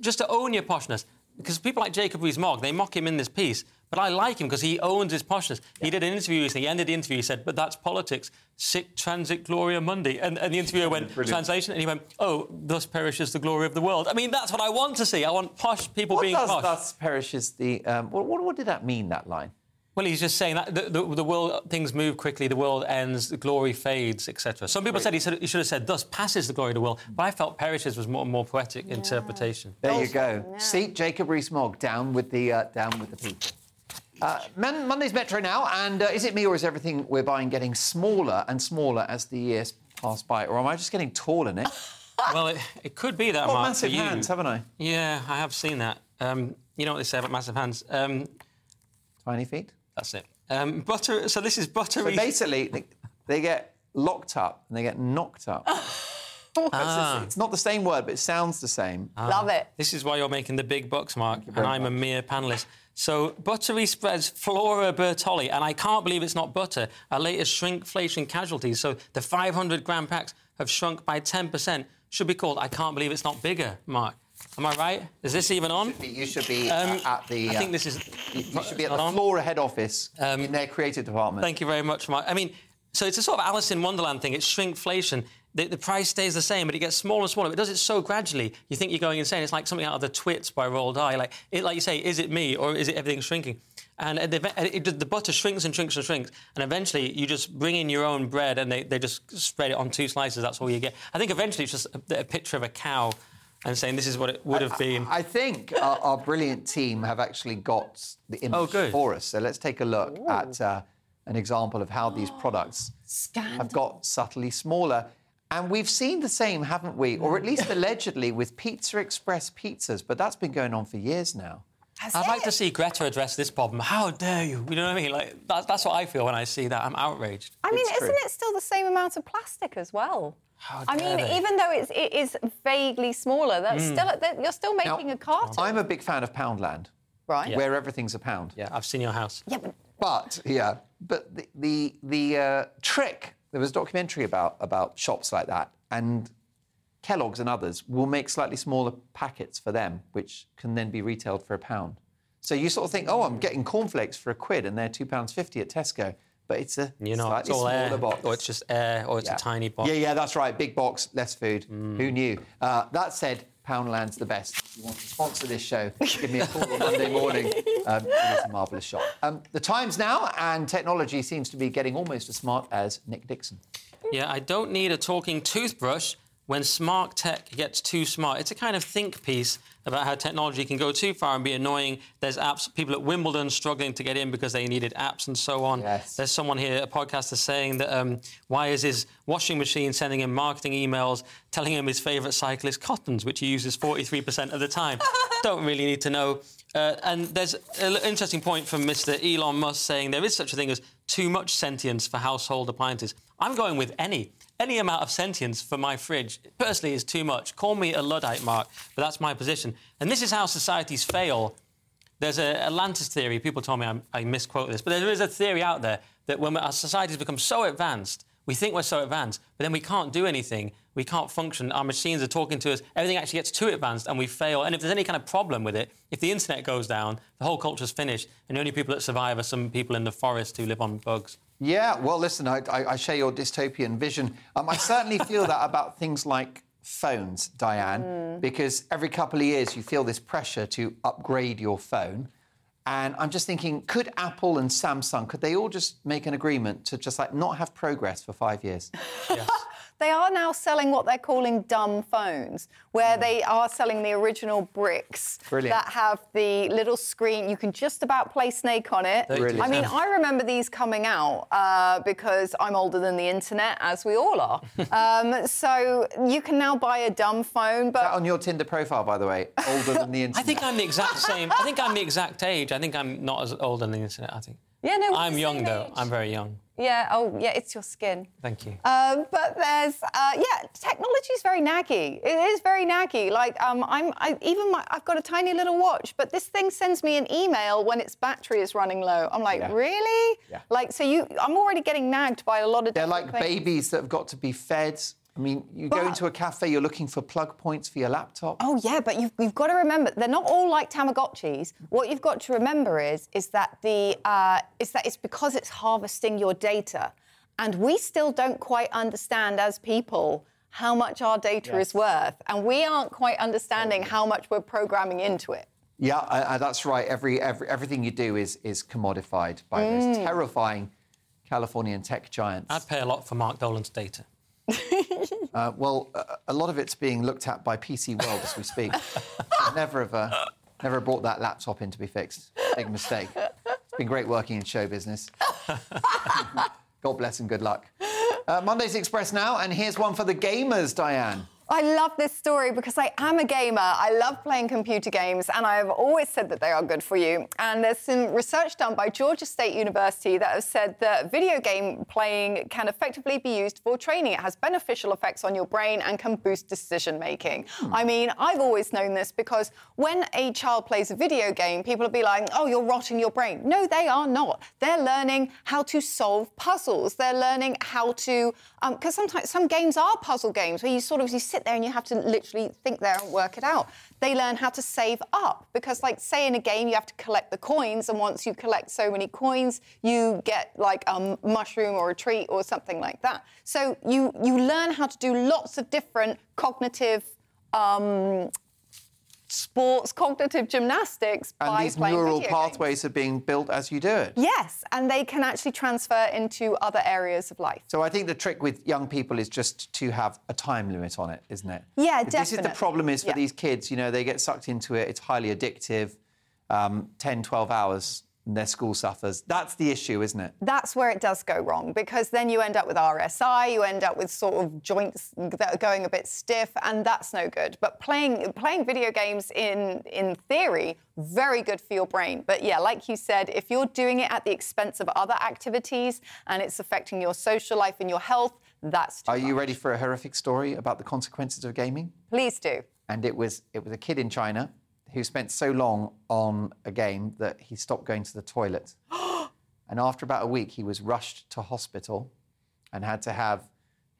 Just to own your poshness. Because people like Jacob Rees-Mogg, they mock him in this piece. But I like him because he owns his poshness. He did an interview recently. He ended the interview. He said, "But that's politics. Sic transit gloria mundi." And, and the interviewer went, "Translation," and he went, "Oh, thus perishes the glory of the world." I mean, that's what I want to see. I want posh people What being does posh. thus perishes the? Um, what, what, what did that mean? That line? Well, he's just saying that the, the, the world, things move quickly, the world ends, the glory fades, etc. Some people said he, said he should have said, thus passes the glory of the world, but I felt perishes was more more poetic interpretation. There you go. See Jacob Rees-Mogg down with the uh, down with the people. Uh, Mon- Monday's Metro now, and uh, is it me or is everything we're buying getting smaller and smaller as the years pass by, or am I just getting tall, Nick? well, it, it could be that, Got Mark, massive you. hands, haven't I? Yeah, I have seen that. Um, you know what they say about massive hands? Um, Tiny feet. That's it. Um, butter. So this is buttery. But basically, they, they get locked up and they get knocked up. Ah. It's, it's not the same word, but it sounds the same. Love it. This is why you're making the big bucks, Mark, and I'm a mere panelist. So, Buttery Spreads Flora Bertolli, and I can't believe it's not butter, our latest shrinkflation casualties. So, the 500 gram packs have shrunk by 10%. Should be called I Can't Believe It's Not Bigger, Mark. Am I right? Is this even on? You should be uh, at the. I uh, think this is. You you should be at the on. Flora head office in their creative department. Thank you very much, Mark. I mean, so it's a sort of Alice in Wonderland thing. It's shrinkflation. The, the price stays the same, but it gets smaller and smaller. It does it so gradually. You think you're going insane. It's like something out of the Twits by Roald Dahl. Like, it, like you say, is it me or is it everything shrinking? And the, it, the butter shrinks and shrinks and shrinks. And eventually, you just bring in your own bread and they, they just spread it on two slices. That's all you get. I think eventually it's just a, a picture of a cow and saying this is what it would have been. I think our, our brilliant team have actually got the image Oh, good. for us. So let's take a look at uh, an example of how these products have got subtly smaller. And we've seen the same, haven't we? Or at least allegedly with Pizza Express pizzas, but that's been going on for years now. I'd like to see Greta address this problem. How dare you? You know what I mean? Like that, that's what I feel when I see that. I'm outraged. I mean, It's isn't it still the same amount of plastic as well? How I mean, they? even though it's, it is vaguely smaller, that's still that- you're still Now, making a carton, I'm a big fan of Poundland, right? where everything's a pound. Yeah, I've seen your house. Yeah, but But yeah, but the the, the uh, trick there was a documentary about about shops like that, and Kellogg's and others will make slightly smaller packets for them, which can then be retailed for a pound. So you sort of think, oh, I'm getting cornflakes for a quid, and they're two pounds fifty at Tesco, but it's a You know, slightly it's all smaller air, box. or it's just air, or it's Yeah. a tiny box. Yeah, yeah, that's right. Big box, less food. Mm. Who knew? Uh, that said, Poundland's the best. If you want to sponsor this show, give me a call on Monday morning. Um, it is a marvellous shop. Um, the Times now, and technology seems to be getting almost as smart as Nick Dixon. Yeah, I don't need a talking toothbrush when smart tech gets too smart. It's a kind of think piece about how technology can go too far and be annoying. There's apps, people at Wimbledon struggling to get in because they needed apps and so on. Yes. There's someone here, a podcaster, saying that um, why is his washing machine sending him marketing emails telling him his favourite cycle is Cottons, which he uses 43% of the time? don't really need to know. Uh, and there's an interesting point from Mr. Elon Musk saying there is such a thing as too much sentience for household appliances. I'm going with any. Any amount of sentience for my fridge, personally, is too much. Call me a Luddite, Mark, but that's my position. And this is how societies fail. There's a Atlantis theory. People told me I, I misquote this, but there is a theory out there that when our societies become so advanced, we think we're so advanced, but then we can't do anything. We can't function. Our machines are talking to us. Everything actually gets too advanced, and we fail. And if there's any kind of problem with it, if the internet goes down, the whole culture's finished, and the only people that survive are some people in the forest who live on bugs. Yeah, well, listen, I, I, I share your dystopian vision. Um, I certainly feel that about things like phones, Diane, because every couple of years you feel this pressure to upgrade your phone. And I'm just thinking, could Apple and Samsung, could they all just make an agreement to just like not have progress for five years? They are now selling what they're calling dumb phones, where they are selling the original bricks Brilliant. that have the little screen. You can just about play Snake on it. Brilliant. I mean, I remember these coming out uh, because I'm older than the internet, as we all are. um, so you can now buy a dumb phone, but on your Tinder profile, by the way, older than the internet. I think I'm the exact same. I think I'm the exact age. I think I'm not as old on the internet. I think. Yeah, no, I'm young though. age. I'm very young. Yeah. Oh, yeah. It's your skin. Thank you. Um, but there's, uh, yeah, technology is very naggy. It is very naggy. Like, um, I'm, I, even my, I've got a tiny little watch, but this thing sends me an email when its battery is running low. I'm like, Yeah. really? Yeah. Like, so you, I'm already getting nagged by a lot of. They're different like things. babies that have got to be fed I mean, you go into a cafe, you're looking for plug points for your laptop. Oh yeah, but you've, you've got to remember they're not all like Tamagotchis. What you've got to remember is is that the uh, is that it's because it's harvesting your data, and we still don't quite understand as people how much our data is worth, and we aren't quite understanding how much we're programming into it. Yeah, I, I, that's right. Every, every everything you do is is commodified by Mm. those terrifying Californian tech giants. I'd pay a lot for Mark Dolan's data. Uh, well, a, lot of it's being looked at by PC World as we speak. Never have uh, never brought that laptop in to be fixed. Big mistake. It's been great working in show business. God bless and good luck. Uh, Monday's Express now, and here's one for the gamers, Diane. I love this story because I am a gamer. I love playing computer games, and I've always said that they are good for you. And there's some research done by Georgia State University that has said that video game playing can effectively be used for training. It has beneficial effects on your brain and can boost decision making. Hmm. I mean, I've always known this because when a child plays a video game, people will be like, oh, you're rotting your brain. No, they are not. They're learning how to solve puzzles. They're learning how to, because sometimes some games are puzzle games where you sort of you sit there and you have to literally think there and work it out. They learn how to save up because, like, say in a game, you have to collect the coins, and once you collect so many coins, you get like a mushroom or a treat or something like that. So you you learn how to do lots of different cognitive. Um, sports cognitive gymnastics And by these playing neural video games. pathways are being built as you do it. Yes, and they can actually transfer into other areas of life. So I think the trick with young people is just to have a time limit on it, isn't it? Yeah, definitely. This is the problem is for Yeah. these kids, you know, they get sucked into it. It's highly addictive. Um, 10, 12 hours their school suffers. That's the issue, isn't it? That's where it does go wrong because then you end up with RSI, you end up with sort of joints that are going a bit stiff, and that's no good. But playing playing video games in in theory, very good for your brain. But yeah, like you said, if you're doing it at the expense of other activities and it's affecting your social life and your health, that's Are you ready for a horrific story about the consequences of gaming? Please do. And it was it was a kid in China who spent so long on a game that he stopped going to the toilet. and after about a week, he was rushed to hospital and had to have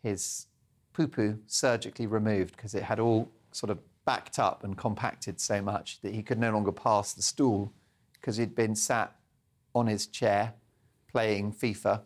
his poo poo surgically removed because it had all sort of backed up and compacted so much that he could no longer pass the stool because he'd been sat on his chair playing FIFA.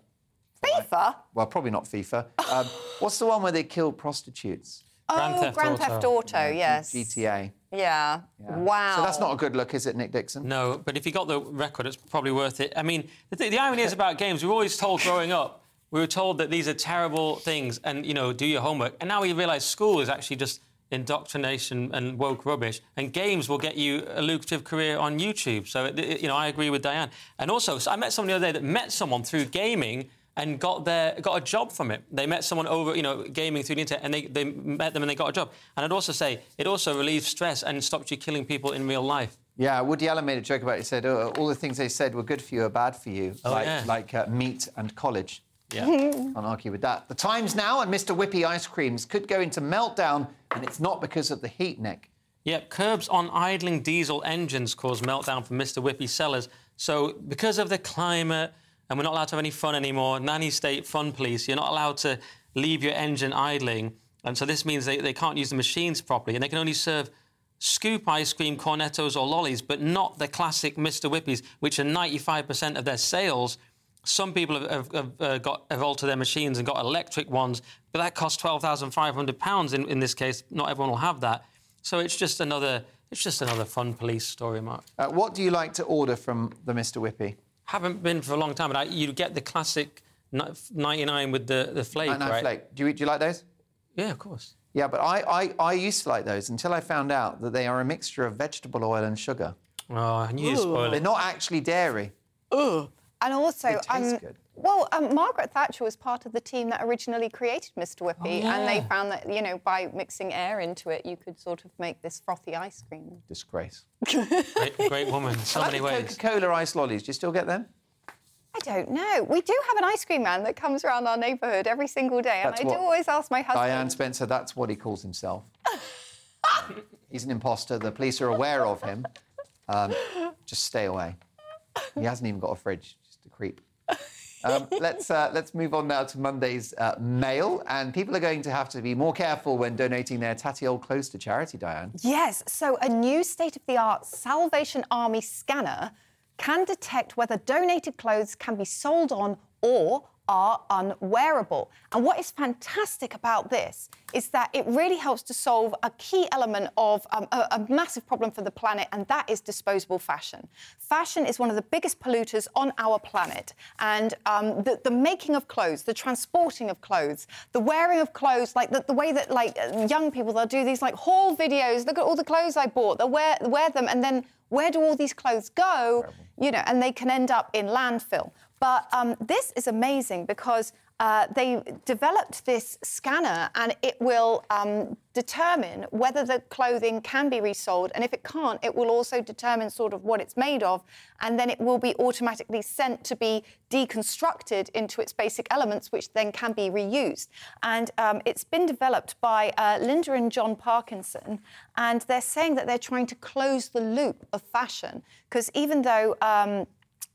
FIFA. Well, probably not FIFA. Um, what's the one where they kill prostitutes? Grand oh, Theft Grand Auto. Theft Auto, yes. GTA. Yeah. Wow. So that's not a good look, is it, Nick Dixon? No, but if you got the record, it's probably worth it. I mean, the, th- the irony is about games. We were always told growing up, we were told that these are terrible things, and you know, do your homework. And now we realise school is actually just indoctrination and woke rubbish. And games will get you a lucrative career on YouTube. So, it, it- you know, I agree with Diane. And also, so I met someone the other day that met someone through gaming and got their got a job from it. They met someone over, you know, gaming through the internet, and they, they met them and they got a job. And I'd also say it also relieves stress and stops you killing people in real life. Yeah, Woody Allen made a joke about it. He said, oh, all the things they said were good for you are bad for you, Oh, like, yeah. like uh, meat and college. Yeah. Can't argue with that. The Times now and Mr. Whippy ice creams could go into meltdown, and it's not because of the heat, Nick. Yeah, curbs on idling diesel engines cause meltdown for Mr. Whippy sellers. So, because of the climate, and we're not allowed to have any fun anymore, nanny state fun police, you're not allowed to leave your engine idling. And so, this means they, they can't use the machines properly, and they can only serve scoop ice cream, cornettos, or lollies, but not the classic Mr. Whippies, which are 95% of their sales. Some people have, have, have, uh, got, have altered their machines and got electric ones, but that costs £12,500 in, in this case. Not everyone will have that. So it's just another it's just another fun police story, Mark. Uh, what do you like to order from the Mr. Whippy? Haven't been for a long time, but I, you get the classic 99 with the, the flake, Nine Nine right? Flake. Do you, do you like those? Yeah, of course. Yeah, but I, I, I used to like those until I found out that they are a mixture of vegetable oil and sugar. Oh, I knew you'd spoil They're not actually dairy. Oh. And also, It tastes um, good. Well, um, Margaret Thatcher was part of the team that originally created Mr. Whippy, and they found that you know by mixing air into it, you could sort of make this frothy ice cream. Disgrace. Great, great woman so Like many the ways. Coca-Cola ice lollies. Do you still get them? I don't know. We do have an ice cream man that comes around our neighbourhood every single day, and I do always ask my husband. Diane Spencer, that's what he calls himself. He's an imposter. The police are aware of him. Um, just stay away. He hasn't even got a fridge, just a creep. Um, let's uh, let's move on now to Monday's uh, mail, and people are going to have to be more careful when donating their tatty old clothes to charity. Diane. Yes, so a new state of the art Salvation Army scanner can detect whether donated clothes can be sold on or are unwearable. And what is fantastic about this is that it really helps to solve a key element of um, a, a, massive problem for the planet, and that is disposable fashion. Fashion is one of the biggest polluters on our planet, and um, the, the, making of clothes, the transporting of clothes, the wearing of clothes, like the, the way that like young people they'll do these like haul videos. Look at all the clothes I bought. They'll wear wear them, and then where do all these clothes go? You know, and they can end up in landfill. But um, this is amazing because uh, they developed this scanner and it will um, determine whether the clothing can be resold. And if it can't, it will also determine sort of what it's made of. And then it will be automatically sent to be deconstructed into its basic elements, which then can be reused. And um, it's been developed by uh, Linda and John Parkinson. And they're saying that they're trying to close the loop of fashion. Because even though um,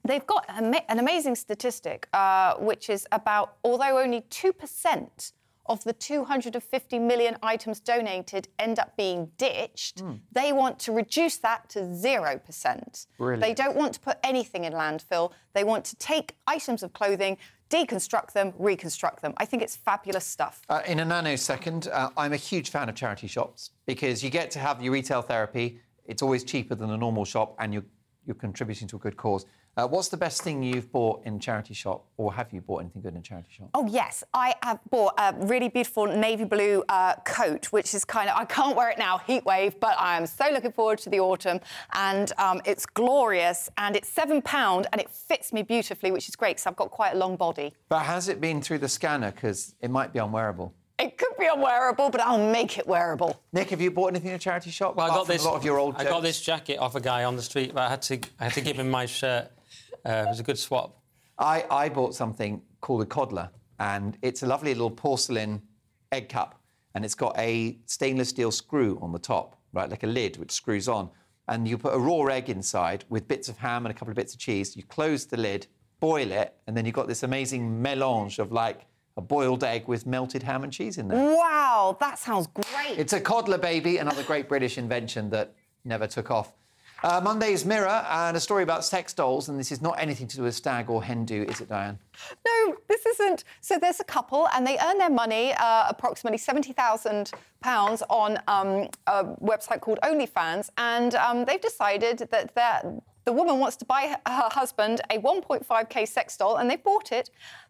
They've got an amazing statistic, uh, which is about, although only 2% of the 250 million items donated end up being ditched, mm. they want to reduce that to 0%. Brilliant. They don't want to put anything in landfill. They want to take items of clothing, deconstruct them, reconstruct them. I think it's fabulous stuff. Uh, in a nanosecond, uh, I'm a huge fan of charity shops because you get to have your retail therapy. It's always cheaper than a normal shop, and you're, you're contributing to a good cause. Uh, what's the best thing you've bought in charity shop, or have you bought anything good in charity shop? Oh yes, I have bought a really beautiful navy blue uh, coat, which is kind of I can't wear it now, heat wave, but I am so looking forward to the autumn, and um, it's glorious, and it's seven pound, and it fits me beautifully, which is great because I've got quite a long body. But has it been through the scanner? Because it might be unwearable. It could be unwearable, but I'll make it wearable. Nick, have you bought anything in a charity shop? Well, I got this. A lot of your old. I got this jacket off a guy on the street, but I had to. I had to give him my shirt. Uh, it was a good swap. I, I bought something called a Coddler, and it's a lovely little porcelain egg cup, and it's got a stainless steel screw on the top, right, like a lid which screws on. And you put a raw egg inside with bits of ham and a couple of bits of cheese. You close the lid, boil it, and then you've got this amazing melange of like a boiled egg with melted ham and cheese in there. Wow, that sounds great. It's a Coddler baby, another great British invention that never took off. Uh, Monday's Mirror and a story about sex dolls, and this is not anything to do with stag or hen do, is it, Diane? No, this isn't. So there's a couple, and they earn their money, uh, approximately seventy thousand pounds, on um, a website called OnlyFans, and um, they've decided that the woman wants to buy her husband a 1.5k sex doll, and they bought it.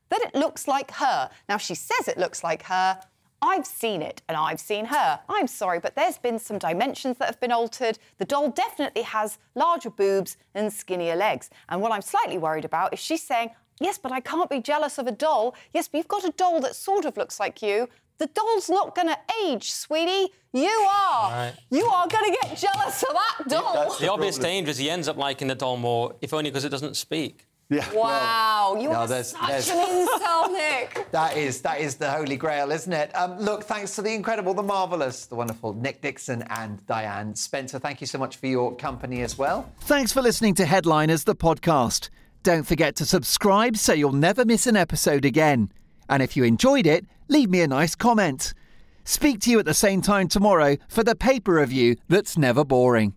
That it looks like her. Now she says it looks like her. I've seen it and I've seen her. I'm sorry, but there's been some dimensions that have been altered. The doll definitely has larger boobs and skinnier legs. And what I'm slightly worried about is she's saying, Yes, but I can't be jealous of a doll. Yes, but you've got a doll that sort of looks like you. The doll's not going to age, sweetie. You are. Right. You are going to get jealous of that doll. the, the obvious danger is he ends up liking the doll more, if only because it doesn't speak. Yeah. Wow, well, you no, are there's, such there's... an incel, Nick. that is that is the holy grail, isn't it? Um, look, thanks to the incredible, the marvelous, the wonderful Nick Dixon and Diane Spencer. Thank you so much for your company as well. Thanks for listening to Headliners, the podcast. Don't forget to subscribe so you'll never miss an episode again. And if you enjoyed it, leave me a nice comment. Speak to you at the same time tomorrow for the paper review that's never boring.